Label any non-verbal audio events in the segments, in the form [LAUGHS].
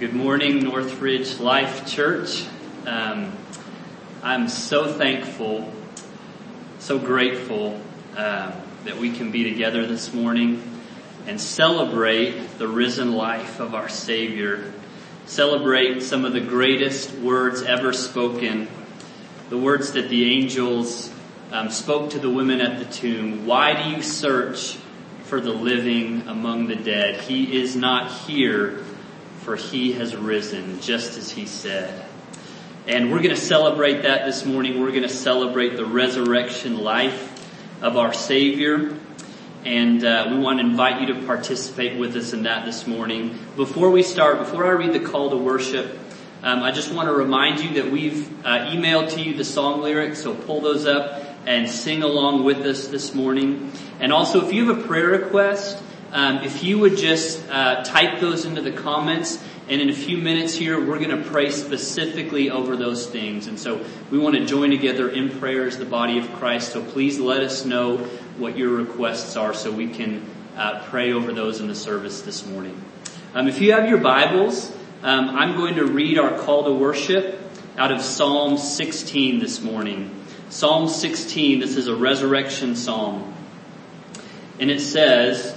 Good morning, Northridge Life Church. Um, I'm so thankful, so grateful uh, that we can be together this morning and celebrate the risen life of our Savior. Celebrate some of the greatest words ever spoken, the words that the angels um, spoke to the women at the tomb. Why do you search for the living among the dead? He is not here for he has risen just as he said. And we're going to celebrate that this morning. We're going to celebrate the resurrection life of our Savior. And uh, we want to invite you to participate with us in that this morning. Before we start, before I read the call to worship, um, I just want to remind you that we've uh, emailed to you the song lyrics, so pull those up and sing along with us this morning. And also, if you have a prayer request, um, if you would just uh, type those into the comments, and in a few minutes here, we're going to pray specifically over those things. And so we want to join together in prayer as the body of Christ. So please let us know what your requests are so we can uh, pray over those in the service this morning. Um, if you have your Bibles, um, I'm going to read our call to worship out of Psalm 16 this morning. Psalm 16, this is a resurrection psalm. And it says,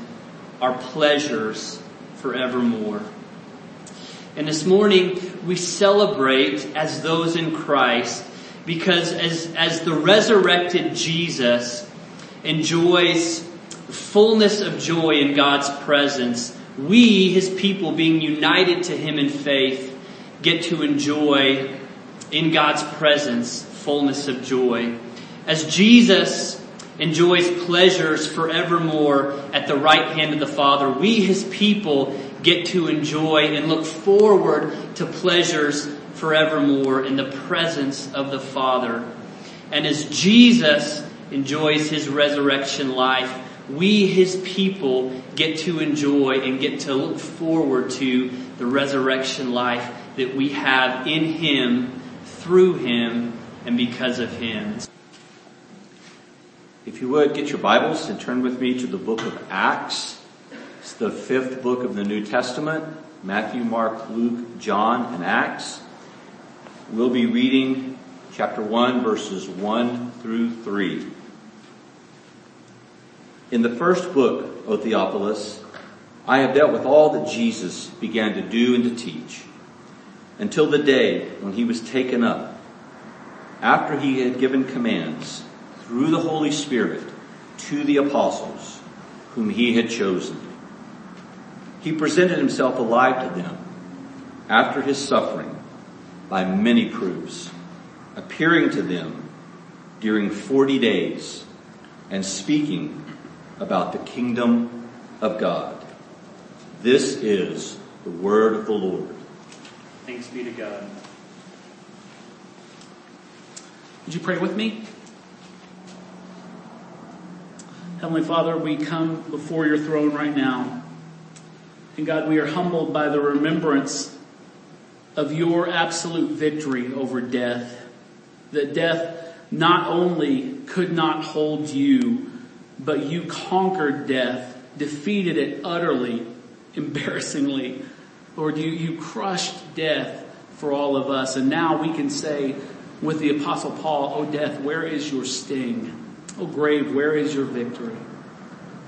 our pleasures forevermore. And this morning we celebrate as those in Christ because as, as the resurrected Jesus enjoys fullness of joy in God's presence, we, his people being united to him in faith, get to enjoy in God's presence fullness of joy. As Jesus enjoys pleasures forevermore at the right hand of the Father, we, his people, get to enjoy and look forward to pleasures forevermore in the presence of the Father. And as Jesus enjoys his resurrection life, we, his people, get to enjoy and get to look forward to the resurrection life that we have in him, through him, and because of him. If you would, get your Bibles and turn with me to the book of Acts. It's the fifth book of the New Testament. Matthew, Mark, Luke, John, and Acts. We'll be reading chapter 1 verses 1 through 3. In the first book, O Theophilus, I have dealt with all that Jesus began to do and to teach until the day when he was taken up after he had given commands through the Holy Spirit to the apostles whom he had chosen. He presented himself alive to them after his suffering by many proofs, appearing to them during 40 days and speaking about the kingdom of God. This is the word of the Lord. Thanks be to God. Would you pray with me? Heavenly Father, we come before your throne right now. And God, we are humbled by the remembrance of your absolute victory over death. That death not only could not hold you, but you conquered death, defeated it utterly, [LAUGHS] embarrassingly. Lord, you, you crushed death for all of us. And now we can say with the apostle Paul, Oh death, where is your sting? Oh grave, where is your victory?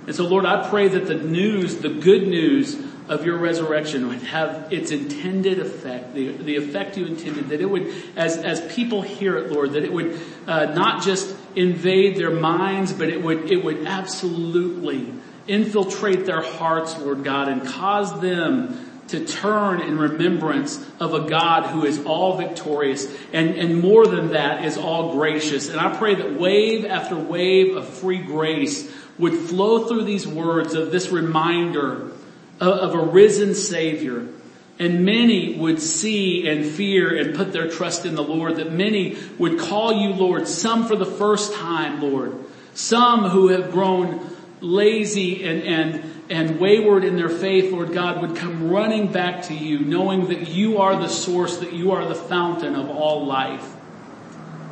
And so Lord, I pray that the news, the good news of your resurrection would have its intended effect, the, the effect you intended, that it would, as, as people hear it, Lord, that it would uh, not just invade their minds, but it would, it would absolutely infiltrate their hearts, Lord God, and cause them to turn in remembrance of a God who is all victorious and, and more than that is all gracious. And I pray that wave after wave of free grace would flow through these words of this reminder of, of a risen Savior. And many would see and fear and put their trust in the Lord, that many would call you Lord, some for the first time, Lord. Some who have grown lazy and, and, and wayward in their faith, Lord God, would come running back to you, knowing that you are the source, that you are the fountain of all life.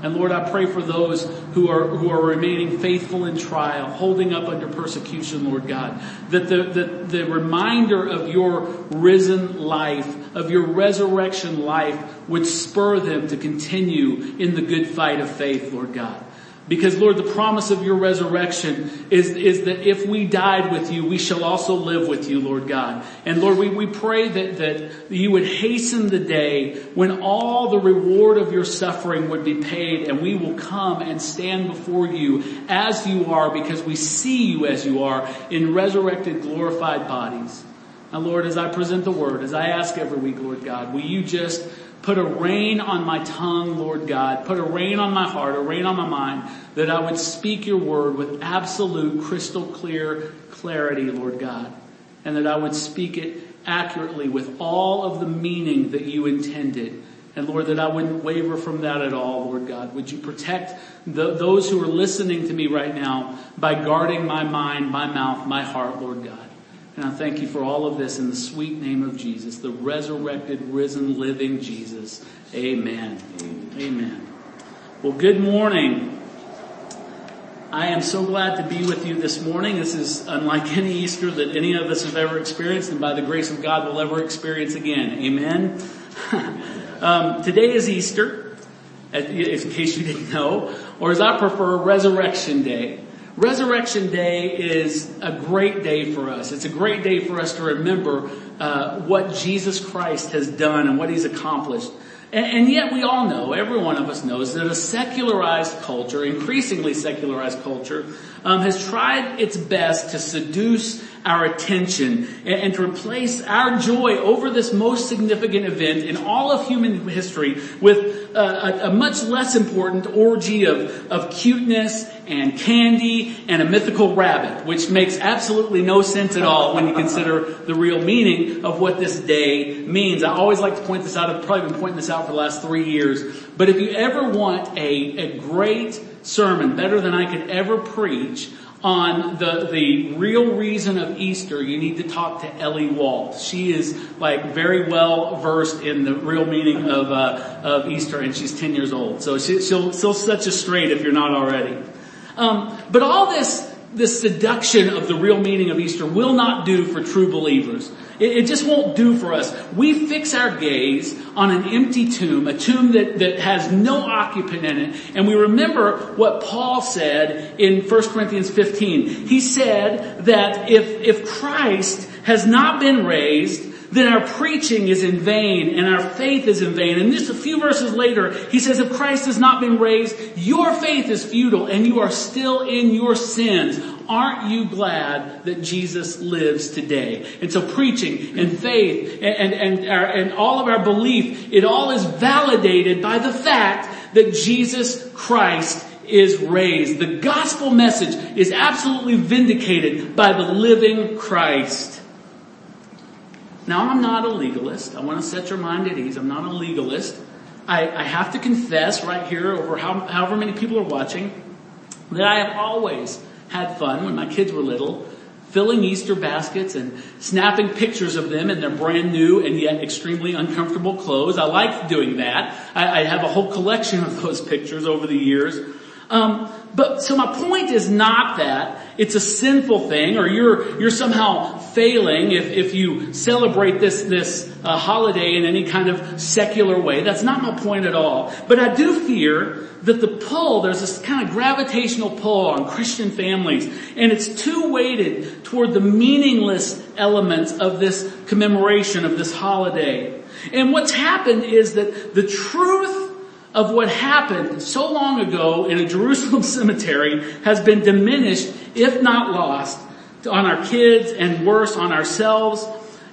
And Lord, I pray for those who are, who are remaining faithful in trial, holding up under persecution, Lord God, that the, the, the reminder of your risen life, of your resurrection life would spur them to continue in the good fight of faith, Lord God. Because Lord, the promise of your resurrection is, is that if we died with you, we shall also live with you, Lord God. And Lord, we, we pray that, that you would hasten the day when all the reward of your suffering would be paid and we will come and stand before you as you are because we see you as you are in resurrected, glorified bodies. Now Lord, as I present the word, as I ask every week, Lord God, will you just Put a rein on my tongue, Lord God. Put a rein on my heart, a rein on my mind, that I would speak your word with absolute crystal clear clarity, Lord God. And that I would speak it accurately with all of the meaning that you intended. And Lord, that I wouldn't waver from that at all, Lord God. Would you protect the, those who are listening to me right now by guarding my mind, my mouth, my heart, Lord God. And I thank you for all of this in the sweet name of Jesus, the resurrected, risen, living Jesus. Amen. Amen. Well, good morning. I am so glad to be with you this morning. This is unlike [LAUGHS] any Easter that any of us have ever experienced and by the grace of God will ever experience again. Amen. [LAUGHS] um, today is Easter, in case you didn't know, or as I prefer, Resurrection Day. Resurrection Day is a great day for us. It's a great day for us to remember uh, what Jesus Christ has done and what He's accomplished. And, and, yet we all know, every one of us knows, that a secularized culture, increasingly secularized culture, um, has tried its best to seduce our attention and, to replace our joy over this most significant event in all of human history with a, a, much less important orgy of, of cuteness and candy and a mythical rabbit, which makes absolutely no sense at all when you consider the real meaning of what this day means. I always like to point this out. I've probably been pointing this out for the last three years. But if you ever want a, a great sermon, better than I could ever preach, on the, the real reason of Easter, you need to talk to Ellie Walt. She is like very well versed in the real meaning of, uh, of Easter and she's 10 years old. So she, will she'll set you straight if you're not already. Um, but all this, this seduction of the real meaning of Easter will not do for true believers. It, it, just won't do for us. We fix our gaze on an empty tomb, a tomb that, that has no occupant in it, and we remember what Paul said in 1 Corinthians 15. He said that if, if Christ has not been raised, then our preaching is in vain and our faith is in vain. And just a few verses later, he says, if Christ has not been raised, your faith is futile and you are still in your sins. Aren't you glad that Jesus lives today? And so preaching and faith and, and, and, our, and all of our belief, it all is validated by the fact that Jesus Christ is raised. The gospel message is absolutely vindicated by the living Christ. Now I'm not a legalist. I want to set your mind at ease. I'm not a legalist. I, I have to confess right here over how, however many people are watching that I have always had fun when my kids were little filling Easter baskets and snapping pictures of them in their brand new and yet extremely uncomfortable clothes. I like doing that. I, I have a whole collection of those pictures over the years. Um, but so my point is not that it's a sinful thing or you're you're somehow failing if if you celebrate this this uh, holiday in any kind of secular way. That's not my point at all. But I do fear that the pull there's this kind of gravitational pull on Christian families, and it's too weighted toward the meaningless elements of this commemoration of this holiday. And what's happened is that the truth of what happened so long ago in a Jerusalem [LAUGHS] cemetery has been diminished, if not lost, on our kids and worse on ourselves.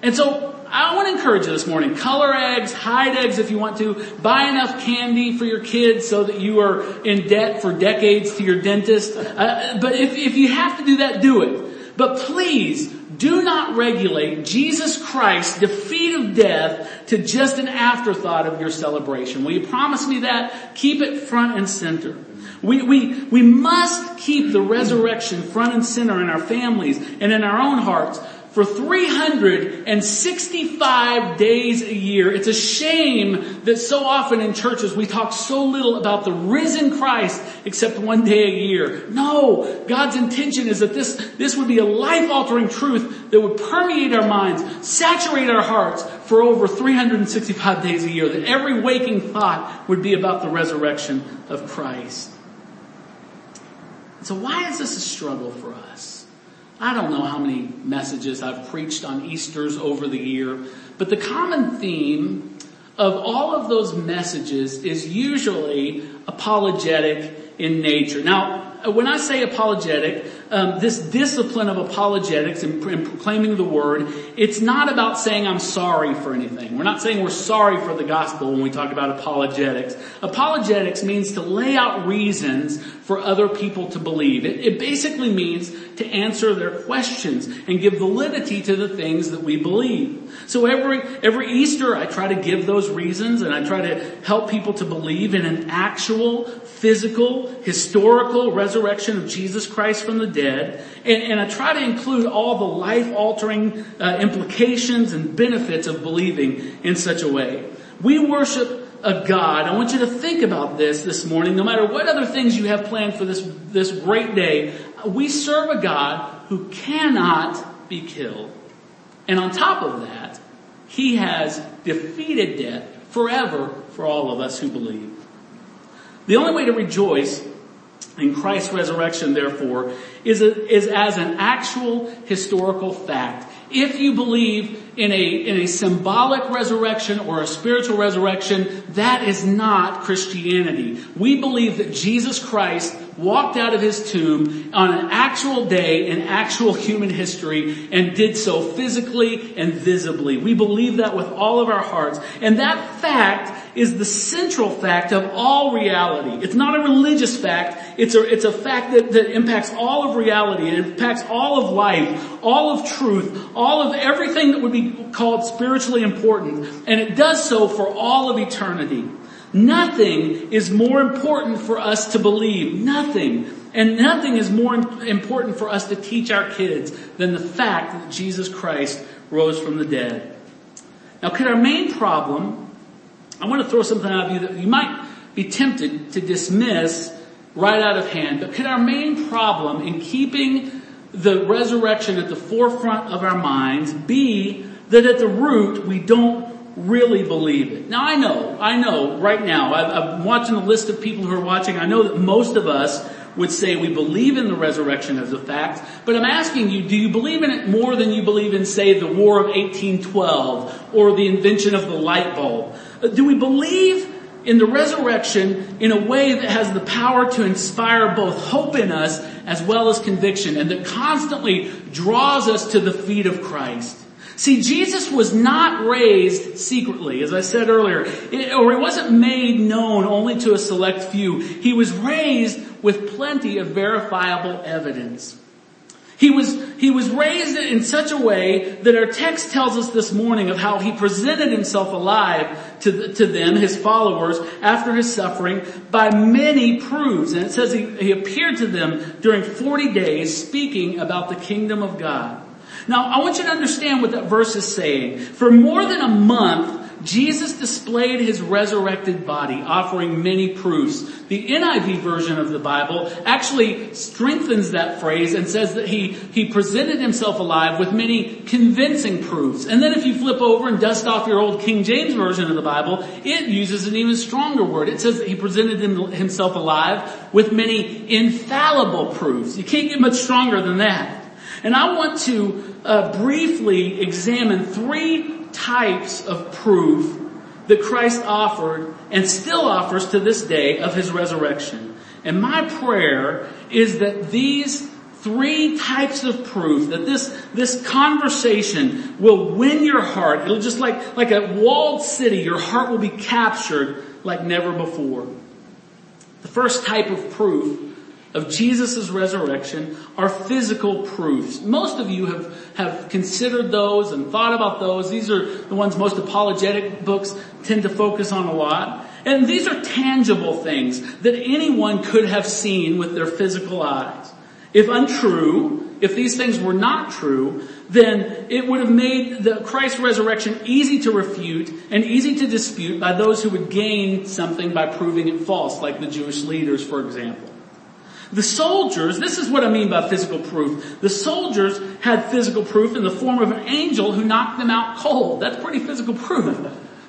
And so I want to encourage you this morning. Color eggs, hide eggs if you want to. Buy enough candy for your kids so that you are in debt for decades to your dentist. Uh, but if, if you have to do that, do it. But please do not regulate Jesus Christ's defeat of death to just an afterthought of your celebration. Will you promise me that? Keep it front and center. We, we, we must keep the resurrection front and center in our families and in our own hearts for 365 days a year. It's a shame that so often in churches we talk so little about the risen Christ except one day a year. No, God's intention is that this, this would be a life altering truth that would permeate our minds, saturate our hearts for over 365 days a year, that every waking thought would be about the resurrection of Christ. So why is this a struggle for us? I don't know how many messages I've preached on Easter's over the year, but the common theme of all of those messages is usually apologetic in nature. Now, when I say apologetic, um, this discipline of apologetics and, proclaiming the word, it's not about saying I'm sorry for anything. We're not saying we're sorry for the gospel when we talk about apologetics. Apologetics means to lay out reasons for other people to believe. It, it basically means to answer their questions and give validity to the things that we believe. So every, every Easter I try to give those reasons and I try to help people to believe in an actual, physical, historical resurrection of Jesus Christ from the dead. And, and I try to include all the life altering uh, implications and benefits of believing in such a way. We worship a God. I want you to think about this this morning, no matter what other things you have planned for this, this great day. We serve a God who cannot be killed. And on top of that, He has defeated death forever for all of us who believe. The only way to rejoice in Christ's resurrection, therefore, is, a, is as an actual historical fact. If you believe in a, in a symbolic resurrection or a spiritual resurrection, that is not Christianity. We believe that Jesus Christ walked out of his tomb on an actual day in actual human history and did so physically and visibly. We believe that with all of our hearts. And that fact is the central fact of all reality. It's not a religious fact. It's a, it's a fact that, that impacts all of reality. It impacts all of life, all of truth, all of everything that would be called spiritually important. And it does so for all of eternity. Nothing is more important for us to believe. Nothing. And nothing is more important for us to teach our kids than the fact that Jesus Christ rose from the dead. Now could our main problem, I want to throw something out of you that you might be tempted to dismiss right out of hand, but could our main problem in keeping the resurrection at the forefront of our minds be that at the root we don't really believe it. Now I know, I know right now, I'm watching a list of people who are watching, I know that most of us would say we believe in the resurrection as a fact, but I'm asking you, do you believe in it more than you believe in, say, the War of 1812 or the invention of the light bulb? Uh, do we believe in the resurrection in a way that has the power to inspire both hope in us as well as conviction and that constantly draws us to the feet of Christ? See, Jesus was not raised secretly, as I said earlier, it, or he wasn't made known only to a select few. He was raised with plenty of verifiable evidence. He was, he was raised in such a way that our text tells us this morning of how he presented himself alive to, the, to them, his followers, after his suffering by many proofs. And it says he, he appeared to them during 40 days speaking about the kingdom of God. Now I want you to understand what that verse is saying. For more than a month, Jesus displayed his resurrected body, offering many proofs. The NIV version of the Bible actually strengthens that phrase and says that he, he presented himself alive with many convincing proofs. And then if you flip over and dust off your old King James version of the Bible, it uses an even stronger word. It says that he presented himself alive with many infallible proofs. You can't get much stronger than that. And I want to uh, briefly examine three types of proof that Christ offered and still offers to this day of his resurrection. And my prayer is that these three types of proof that this, this conversation will win your heart. It'll just like, like a walled city, your heart will be captured like never before. The first type of proof of Jesus' resurrection are physical proofs. Most of you have, have considered those and thought about those. These are the ones most apologetic books tend to focus on a lot. And these are tangible things that anyone could have seen with their physical eyes. If untrue, if these things were not true, then it would have made the Christ's resurrection easy to refute and easy to dispute by those who would gain something by proving it false, like the Jewish leaders, for example. The soldiers, this is what I mean by physical proof. The soldiers had physical proof in the form of an angel who knocked them out cold. That's pretty physical proof.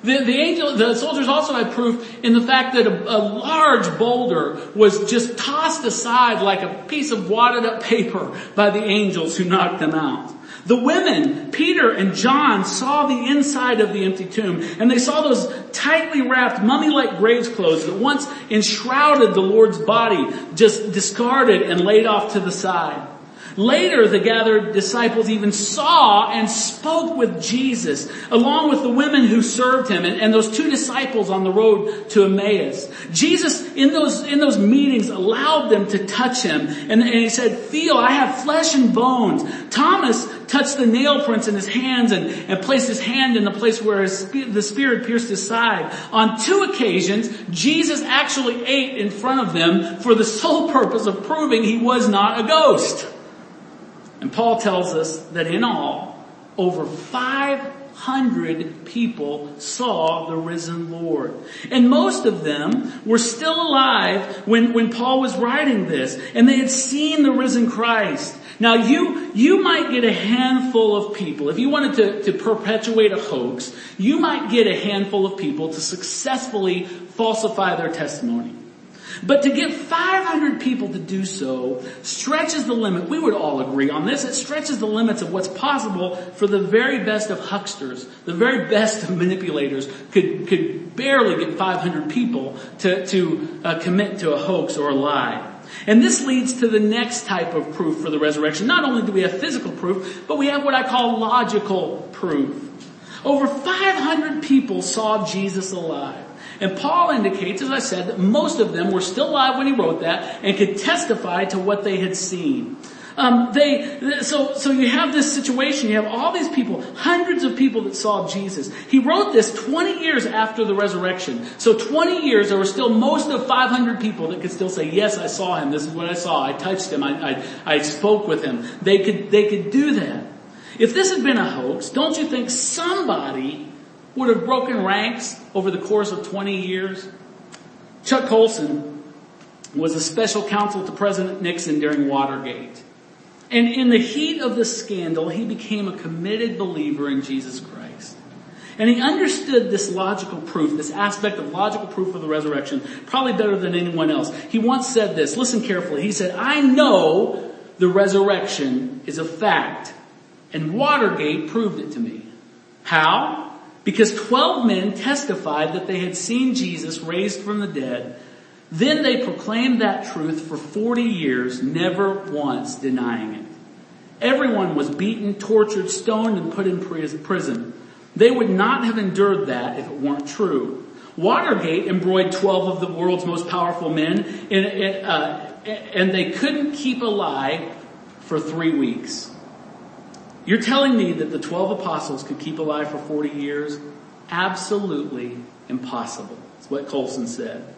The, the angel, the soldiers also had proof in the fact that a, a large boulder was just tossed aside like a piece of wadded up paper by the angels who knocked them out. The women, Peter and John, saw the inside of the empty tomb and they saw those tightly wrapped mummy-like graves clothes that once enshrouded the Lord's body just discarded and laid off to the side. Later, the gathered disciples even saw and spoke with Jesus, along with the women who served him and, and, those two disciples on the road to Emmaus. Jesus, in those, in those meetings, allowed them to touch him, and, and he said, feel, I have flesh and bones. Thomas touched the nail prints in his hands and, and placed his hand in the place where his, the Spirit pierced his side. On two occasions, Jesus actually ate in front of them for the sole purpose of proving he was not a ghost. And Paul tells us that in all, over 500 people saw the risen Lord. And most of them were still alive when, when Paul was writing this, and they had seen the risen Christ. Now you, you might get a handful of people, if you wanted to, to perpetuate a hoax, you might get a handful of people to successfully falsify their testimony. But to get 500 people to do so stretches the limit. We would all agree on this. It stretches the limits of what's possible for the very best of hucksters, the very best of manipulators could, could barely get 500 people to, to uh, commit to a hoax or a lie. And this leads to the next type of proof for the resurrection. Not only do we have physical proof, but we have what I call logical proof. Over 500 people saw Jesus alive. And Paul indicates, as I said, that most of them were still alive when he wrote that and could testify to what they had seen. Um, they, so, so you have this situation, you have all these people, hundreds of people that saw Jesus. He wrote this 20 years after the resurrection. So 20 years, there were still most of 500 people that could still say, yes, I saw him, this is what I saw, I touched him, I, I, I spoke with him. They could, they could do that. If this had been a hoax, don't you think somebody would have broken ranks over the course of 20 years. Chuck Colson was a special counsel to President Nixon during Watergate. And in the heat of the scandal, he became a committed believer in Jesus Christ. And he understood this logical proof, this aspect of logical proof of the resurrection, probably better than anyone else. He once said this, listen carefully. He said, I know the resurrection is a fact, and Watergate proved it to me. How? Because 12 men testified that they had seen Jesus raised from the dead. Then they proclaimed that truth for 40 years, never once denying it. Everyone was beaten, tortured, stoned, and put in prison. They would not have endured that if it weren't true. Watergate embroiled 12 of the world's most powerful men, and, uh, and they couldn't keep a lie for three weeks. You're telling me that the 12 apostles could keep alive for 40 years? Absolutely impossible. That's what Colson said.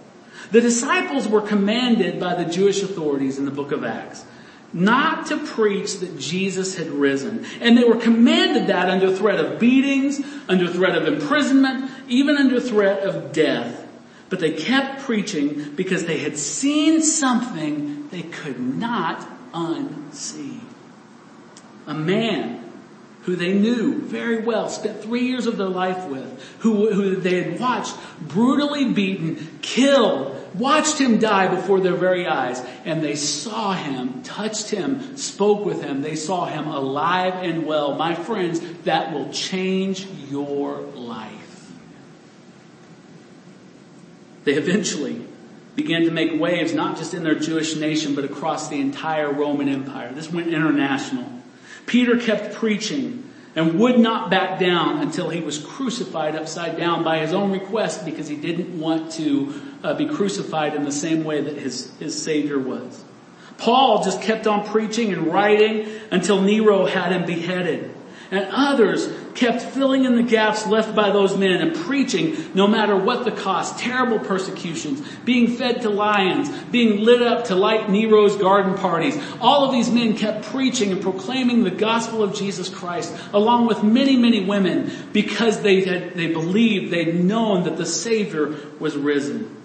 The disciples were commanded by the Jewish authorities in the book of Acts not to preach that Jesus had risen. And they were commanded that under threat of beatings, under threat of imprisonment, even under threat of death. But they kept preaching because they had seen something they could not unsee. A man who they knew very well, spent three years of their life with, who, who they had watched brutally beaten, killed, watched him die before their very eyes, and they saw him, touched him, spoke with him. They saw him alive and well. My friends, that will change your life. They eventually began to make waves, not just in their Jewish nation, but across the entire Roman Empire. This went international. Peter kept preaching and would not back down until he was crucified upside down by his own request because he didn't want to uh, be crucified in the same way that his, his Savior was. Paul just kept on preaching and writing until Nero had him beheaded. And others kept filling in the gaps left by those men and preaching no matter what the cost. Terrible persecutions, being fed to lions, being lit up to light Nero's garden parties. All of these men kept preaching and proclaiming the gospel of Jesus Christ along with many, many women because they had, they believed, they'd known that the Savior was risen.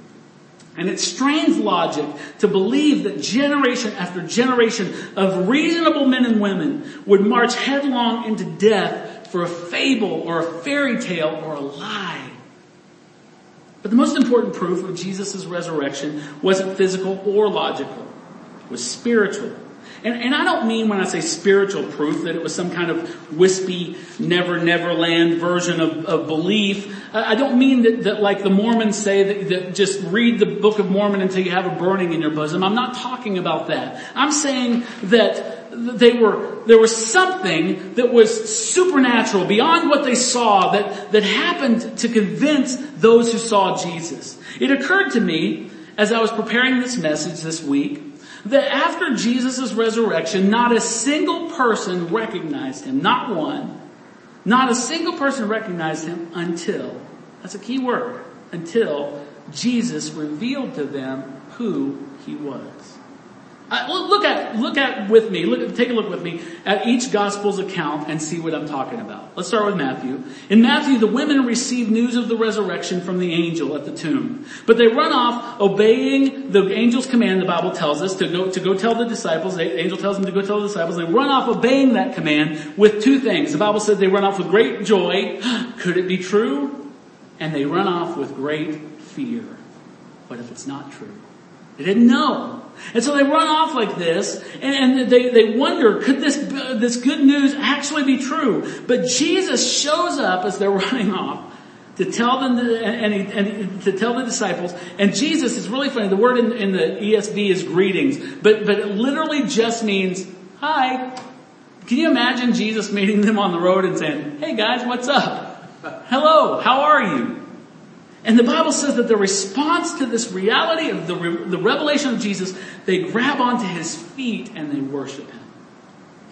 And it strains logic to believe that generation after generation of reasonable men and women would march headlong into death for a fable or a fairy tale or a lie. But the most important proof of Jesus' resurrection wasn't physical or logical. It was spiritual. And, and I don't mean when I say spiritual proof that it was some kind of wispy, never, never land version of, of belief. I don't mean that, that like the Mormons say that, that just read the Book of Mormon until you have a burning in your bosom. I'm not talking about that. I'm saying that they were, there was something that was supernatural beyond what they saw that, that happened to convince those who saw Jesus. It occurred to me as I was preparing this message this week that after Jesus' resurrection, not a single person recognized him. Not one. Not a single person recognized him until, that's a key word, until Jesus revealed to them who he was. Uh, look at, look at with me, look, take a look with me at each gospel's account and see what I'm talking about. Let's start with Matthew. In Matthew, the women receive news of the resurrection from the angel at the tomb. But they run off obeying the angel's command, the Bible tells us, to go, to go tell the disciples. The angel tells them to go tell the disciples. They run off obeying that command with two things. The Bible says they run off with great joy. [GASPS] Could it be true? And they run off with great fear. What if it's not true? They didn't know. And so they run off like this, and, they, they wonder, could this, this good news actually be true? But Jesus shows up as they're [LAUGHS] running off to tell them, and, he, and, to tell the disciples, and Jesus is really funny, the word in, in the ESV is greetings, but, but it literally just means, hi. Can you imagine Jesus meeting them on the road and saying, hey guys, what's up? Hello, how are you? And the Bible says that the response to this reality of the, the revelation of Jesus, they grab onto his feet and they worship him.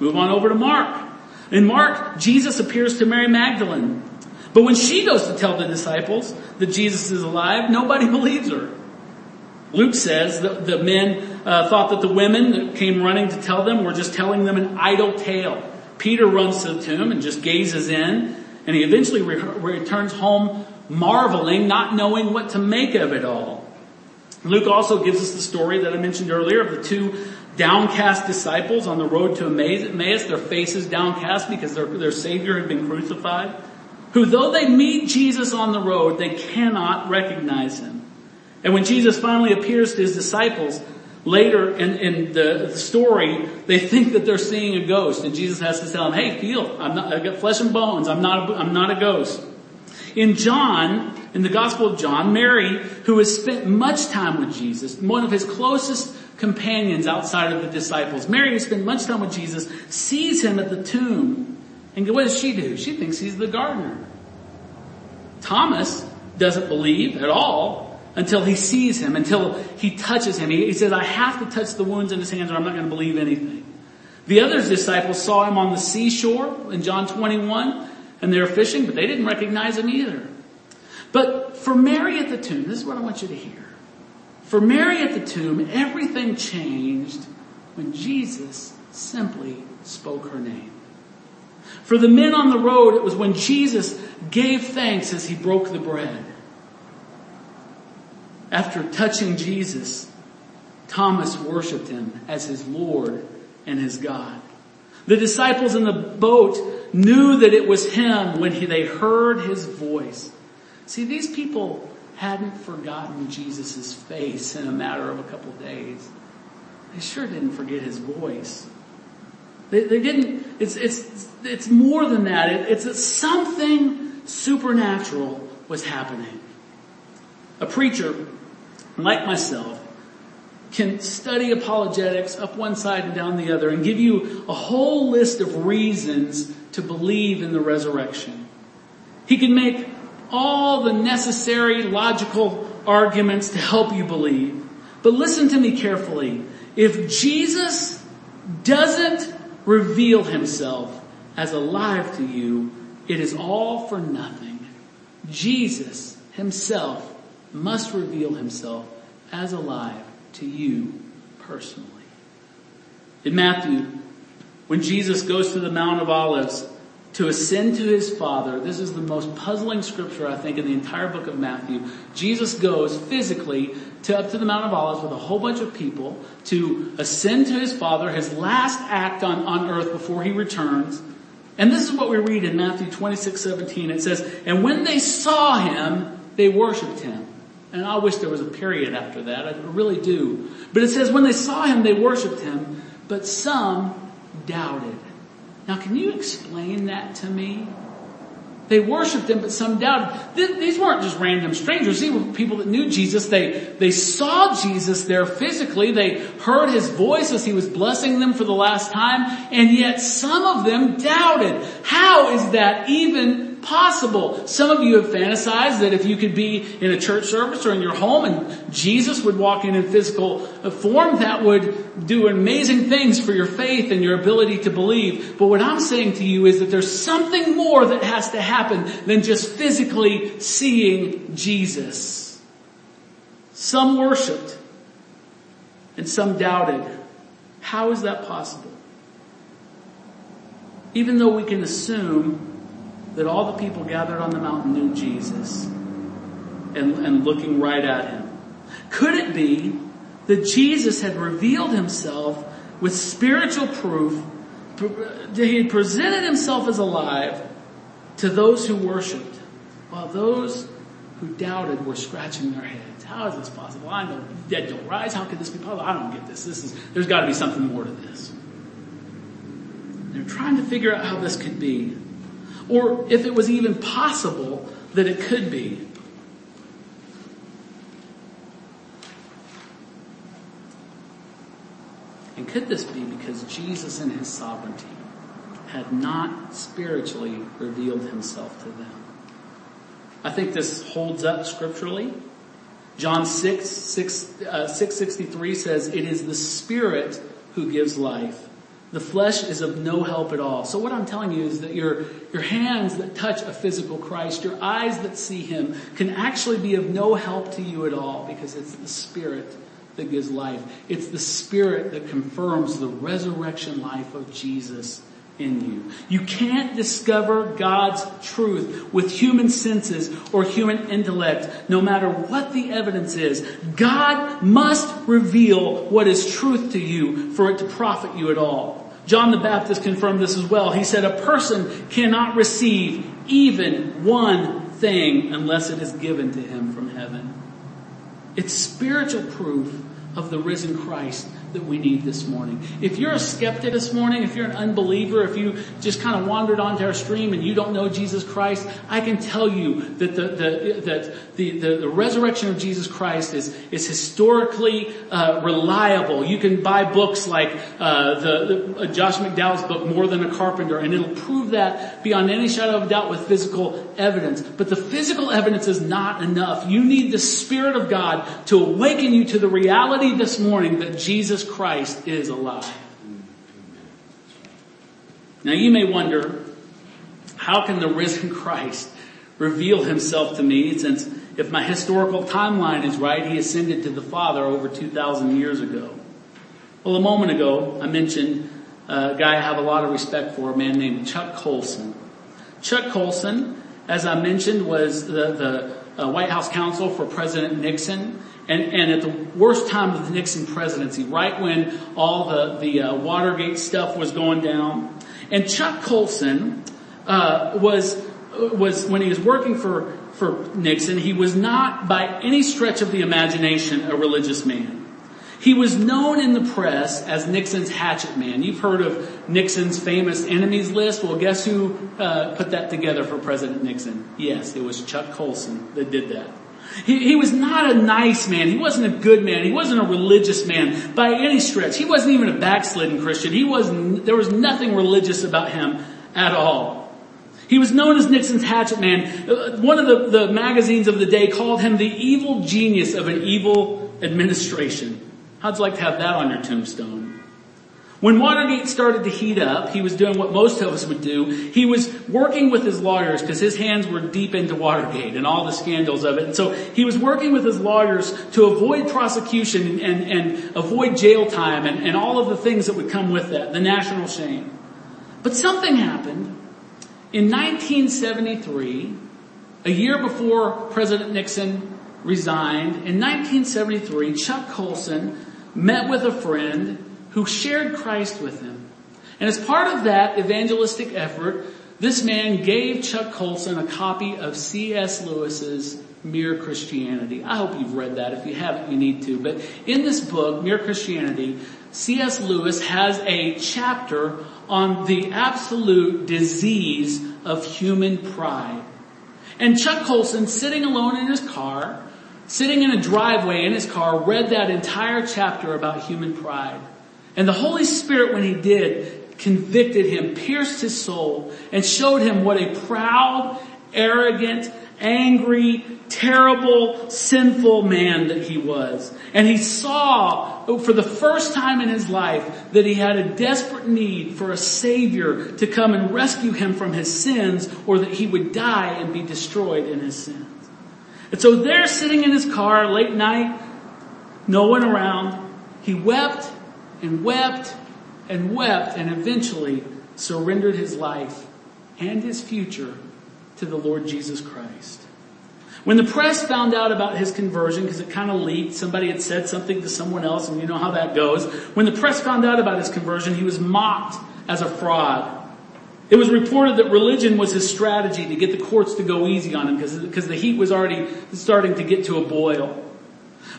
Move on over to Mark. In Mark, Jesus appears to Mary Magdalene. But when she goes to tell the disciples that Jesus is alive, nobody [LAUGHS] believes her. Luke says that the men uh, thought that the women that came running to tell them were just telling them an idle tale. Peter runs to the tomb and just gazes in, and he eventually re- returns home marveling, not knowing what to make of it all. Luke also gives us the story that I mentioned earlier of the two downcast disciples on the road to Emmaus, their faces downcast because their, their Savior had been crucified, who though they meet Jesus on the road, they cannot recognize him. And when Jesus finally appears to his disciples, later in, in the story, they think that they're seeing a ghost, and Jesus has to tell them, hey, feel, I've got flesh and bones, I'm not, a, I'm not a ghost. In John, in the Gospel of John, Mary, who has spent much time with Jesus, one of his closest companions outside of the disciples, Mary who spent much time with Jesus, sees him at the tomb. And what does she do? She thinks he's the gardener. Thomas doesn't believe at all until he sees him, until he touches him. He, he says, I have to touch the wounds in his hands or I'm not going to believe anything. The other disciples saw him on the seashore in John 21 and they were fishing, but they didn't recognize him either. But for Mary at the tomb, this is what I want you to hear. For Mary at the tomb, everything changed when Jesus simply spoke her name. For the men on the road, it was when Jesus gave thanks as he broke the bread. After touching Jesus, Thomas worshiped him as his Lord and his God. The disciples in the boat knew that it was him when he, they heard his voice. See, these people hadn't forgotten Jesus' face in a matter of a couple of days. They sure didn't forget his voice. They, they didn't, it's, it's, it's more than that. It, it's that something supernatural was happening. A preacher, like myself, can study apologetics up one side and down the other and give you a whole list of reasons to believe in the resurrection. He can make all the necessary logical arguments to help you believe. But listen to me carefully. If Jesus doesn't reveal himself as alive to you, it is all for nothing. Jesus himself must reveal himself as alive to you personally. In Matthew, when Jesus goes to the Mount of Olives to ascend to his Father, this is the most puzzling scripture I think in the entire book of Matthew. Jesus goes physically to up to the Mount of Olives with a whole bunch of people to ascend to his Father, his last act on, on earth before he returns. And this is what we read in Matthew 26, 17. It says, and when they saw him, they worshiped him. And I wish there was a period after that. I really do. But it says when they saw him, they worshiped him, but some doubted. Now can you explain that to me? They worshiped him, but some doubted. These weren't just random strangers. These were people that knew Jesus. They, they saw Jesus there physically. They heard his voice as he was blessing them for the last time. And yet some of them doubted. How is that even possible. Some of you have fantasized that if you could be in a church service or in your home and Jesus would walk in in physical form, that would do amazing things for your faith and your ability to believe. But what I'm saying to you is that there's something more that has to happen than just physically seeing Jesus. Some worshiped and some doubted. How is that possible? Even though we can assume that all the people gathered on the mountain knew Jesus and, and looking right at him. Could it be that Jesus had revealed himself with spiritual proof that he had presented himself as alive to those who worshiped while those who doubted were scratching their heads. How is this possible? I know dead don't rise. How could this be possible? I don't get this. This is, there's gotta be something more to this. They're trying to figure out how this could be or if it was even possible that it could be. And could this be because Jesus in his sovereignty had not spiritually revealed himself to them? I think this holds up scripturally. John 6, 6, uh, 663 says, it is the spirit who gives life. The flesh is of no help at all. So what I'm telling you is that your, your hands that touch a physical Christ, your eyes that see Him can actually be of no help to you at all because it's the Spirit that gives life. It's the Spirit that confirms the resurrection life of Jesus in you. You can't discover God's truth with human senses or human intellect, no matter what the evidence is. God must reveal what is truth to you for it to profit you at all. John the Baptist confirmed this as well. He said a person cannot receive even one thing unless it is given to him from heaven. It's spiritual proof of the risen Christ that we need this morning. If you're a skeptic this morning, if you're an unbeliever, if you just kind of wandered onto our stream and you don't know Jesus Christ, I can tell you that the, the that the, the, the, resurrection of Jesus Christ is, is historically uh, reliable. You can buy books like uh, the, the uh, Josh McDowell's book, More Than a Carpenter, and it'll prove that beyond any shadow of doubt with physical evidence. But the physical evidence is not enough. You need the Spirit of God to awaken you to the reality this morning that Jesus Christ is alive. Now you may wonder, how can the risen Christ reveal himself to me since if my historical timeline is right, he ascended to the Father over 2,000 years ago. Well, a moment ago, I mentioned a guy I have a lot of respect for, a man named Chuck Colson. Chuck Colson, as I mentioned, was the, the uh, White House counsel for President Nixon. And, and, at the worst time of the Nixon presidency, right when all the, the uh, Watergate stuff was going down. And Chuck Colson uh, was was when he was working for for Nixon, he was not by any stretch of the imagination a religious man. He was known in the press as Nixon's hatchet man. You've heard of Nixon's famous enemies list. Well, guess who uh, put that together for President Nixon? Yes, it was Chuck Colson that did that. He, he, was not a nice man. He wasn't a good man. He wasn't a religious man by any stretch. He wasn't even a backslidden Christian. He wasn't, there was nothing religious about him at all. He was known as Nixon's hatchet man. Uh, one of the, the magazines of the day called him the evil genius of an evil administration. How'd you like to have that on your tombstone? When Watergate started to heat up, he was doing what most of us would do. He was working with his lawyers because his hands were deep into Watergate and all the scandals of it. And so he was working with his lawyers to avoid prosecution and, and avoid jail time and, and all of the things that would come with that, the national shame. But something happened in 1973, a year before President Nixon resigned, in 1973, Chuck Colson met with a friend who shared Christ with him. And as part of that evangelistic effort, this man gave Chuck Colson a copy of C.S. Lewis's Mere Christianity. I hope you've read that. If you haven't, you need to. But in this book, Mere Christianity, C.S. Lewis has a chapter on the absolute disease of human pride. And Chuck Colson, sitting alone in his car, sitting in a driveway in his car, read that entire chapter about human pride. And the Holy Spirit, when he did, convicted him, pierced his soul, and showed him what a proud, arrogant, angry, terrible, sinful man that he was. And he saw for the first time in his life that he had a desperate need for a savior to come and rescue him from his sins or that he would die and be destroyed in his sins. And so there sitting in his car late night, no one around, he wept and wept and wept and eventually surrendered his life and his future to the Lord Jesus Christ. When the press found out about his conversion, because it kind of leaked, somebody had said something to someone else, and you know how that goes. When the press found out about his conversion, he was mocked as a fraud. It was reported that religion was his strategy to get the courts to go easy on him because, because the heat was already starting to get to a boil.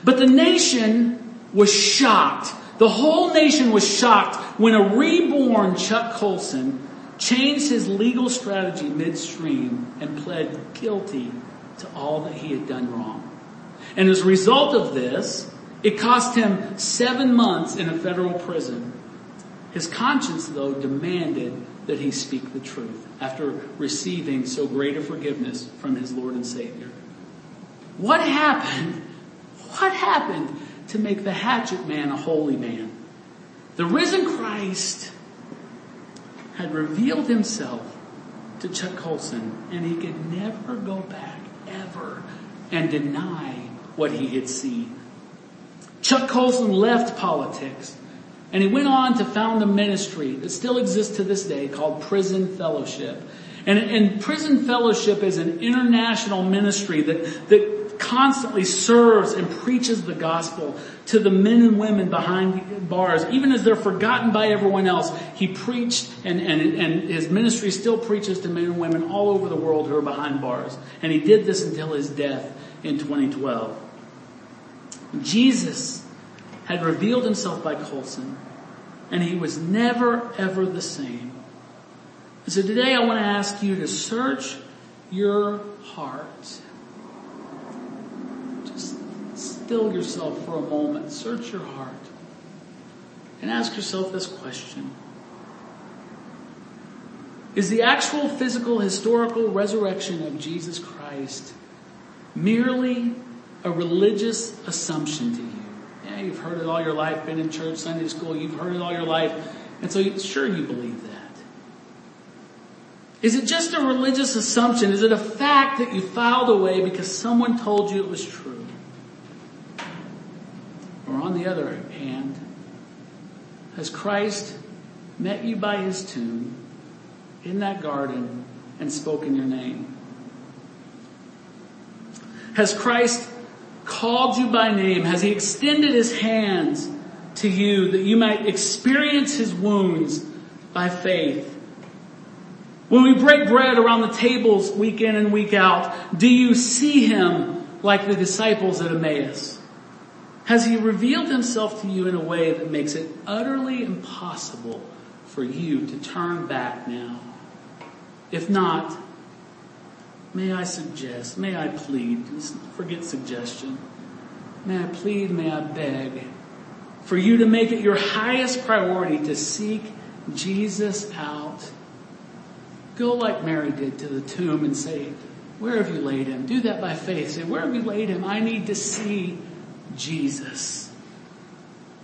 But the nation was shocked. The whole nation was shocked when a reborn Chuck Colson changed his legal strategy midstream and pled guilty to all that he had done wrong. And as a result of this, it cost him seven months in a federal prison. His conscience, though, demanded that he speak the truth after receiving so great a forgiveness from his Lord and Savior. What happened? What happened to make the hatchet man a holy man? The risen Christ had revealed himself to Chuck Colson and he could never go back ever and deny what he had seen. Chuck Colson left politics and he went on to found a ministry that still exists to this day called Prison Fellowship. And, and Prison Fellowship is an international ministry that, that constantly serves and preaches the gospel to the men and women behind bars. Even as they're forgotten by everyone else, he preached and, and, and his ministry still preaches to men and women all over the world who are behind bars. And he did this until his death in 2012. Jesus had revealed himself by Colson and he was never ever the same. so today I want to ask you to search your heart still yourself for a moment, search your heart, and ask yourself this question. Is the actual physical historical resurrection of Jesus Christ merely a religious assumption to you? Yeah, you've heard it all your life, been in church, Sunday school, you've heard it all your life, and so you, sure you believe that. Is it just a religious assumption? Is it a fact that you filed away because someone told you it was true? On the other hand, has Christ met you by his tomb in that garden and spoken your name? Has Christ called you by name? Has he extended his hands to you that you might experience his wounds by faith? When we break bread around the tables week in and week out, do you see him like the disciples at Emmaus? Has he revealed himself to you in a way that makes it utterly impossible for you to turn back now? If not, may I suggest, may I plead, forget suggestion, may I plead, may I beg for you to make it your highest priority to seek Jesus out Go like Mary did to the tomb and say, where have you laid him? Do that by faith. Say, where have you laid him? I need to see Jesus.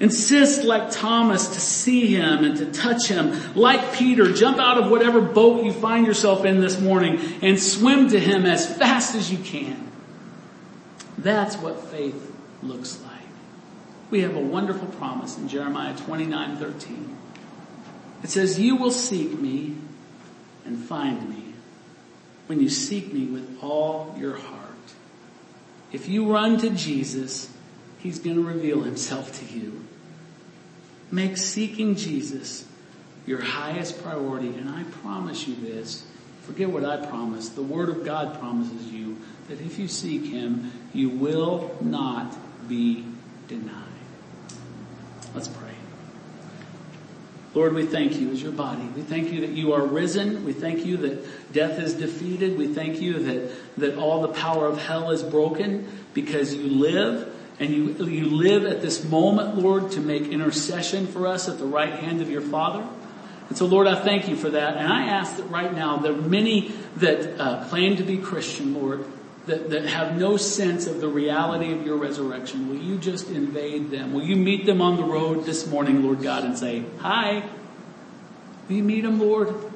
Insist like Thomas to see him and to touch him. Like Peter, jump out of whatever boat you find yourself in this morning and swim to him as fast as you can. That's what faith looks like. We have a wonderful promise in Jeremiah 29, 13. It says, you will seek me and find me when you seek me with all your heart. If you run to Jesus, He's going to reveal Himself to you. Make seeking Jesus your highest priority. And I promise you this. Forget what I promised. The Word of God promises you that if you seek Him, you will not be denied. Let's pray. Lord, we thank you as your body. We thank you that you are risen. We thank you that death is defeated. We thank you that, that all the power of hell is broken because you live and you, you live at this moment, Lord, to make intercession for us at the right hand of your Father. And so, Lord, I thank you for that. And I ask that right now, there are many that uh, claim to be Christian, Lord, that, that have no sense of the reality of your resurrection, will you just invade them? Will you meet them on the road this morning, Lord God, and say, hi? Will you meet them, Lord?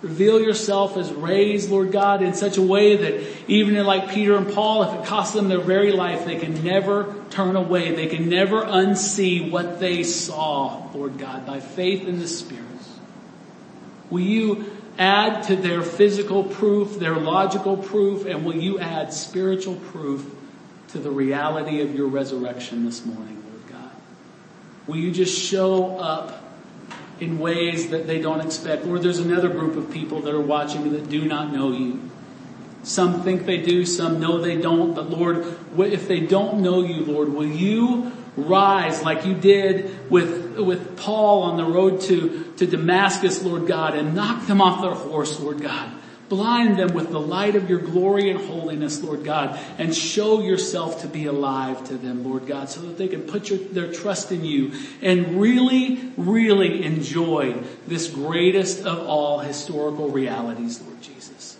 Reveal yourself as raised, Lord God, in such a way that even like Peter and Paul, if it costs them their very life, they can never turn away. They can never unsee what they saw, Lord God, by faith in the Spirit. Will you add to their physical proof, their logical proof, and will you add spiritual proof to the reality of your resurrection this morning, Lord God? Will you just show up in ways that they don't expect? Or there's another group of people that are watching that do not know you. Some think they do, some know they don't, but Lord, if they don't know you, Lord, will you rise like you did with, with Paul on the road to, to Damascus, Lord God, and knock them off their horse, Lord God. Blind them with the light of your glory and holiness, Lord God, and show yourself to be alive to them, Lord God, so that they can put your, their trust in you and really, really enjoy this greatest of all historical realities, Lord Jesus.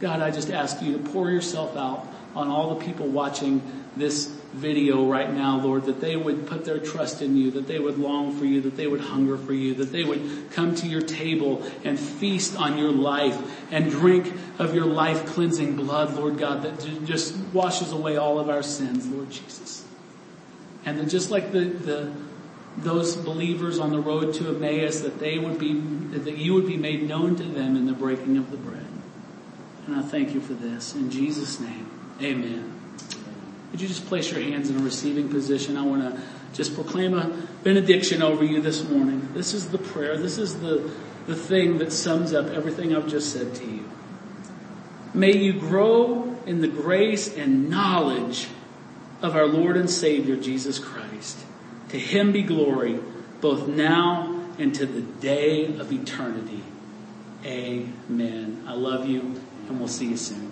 God, I just ask you to pour yourself out on all the people watching this video right now, Lord, that they would put their trust in you, that they would long for you, that they would hunger for you, that they would come to your table and feast on your life and drink of your life cleansing blood, Lord God, that just washes away all of our sins, Lord Jesus. And then just like the, the, those believers on the road to Emmaus, that they would be, that you would be made known to them in the breaking of the bread. And I thank you for this. In Jesus' name, amen. Would you just place your hands in a receiving position? I want to just proclaim a benediction over you this morning. This is the prayer. This is the, the thing that sums up everything I've just said to you. May you grow in the grace and knowledge of our Lord and Savior Jesus Christ. To him be glory both now and to the day of eternity. Amen. I love you and we'll see you soon.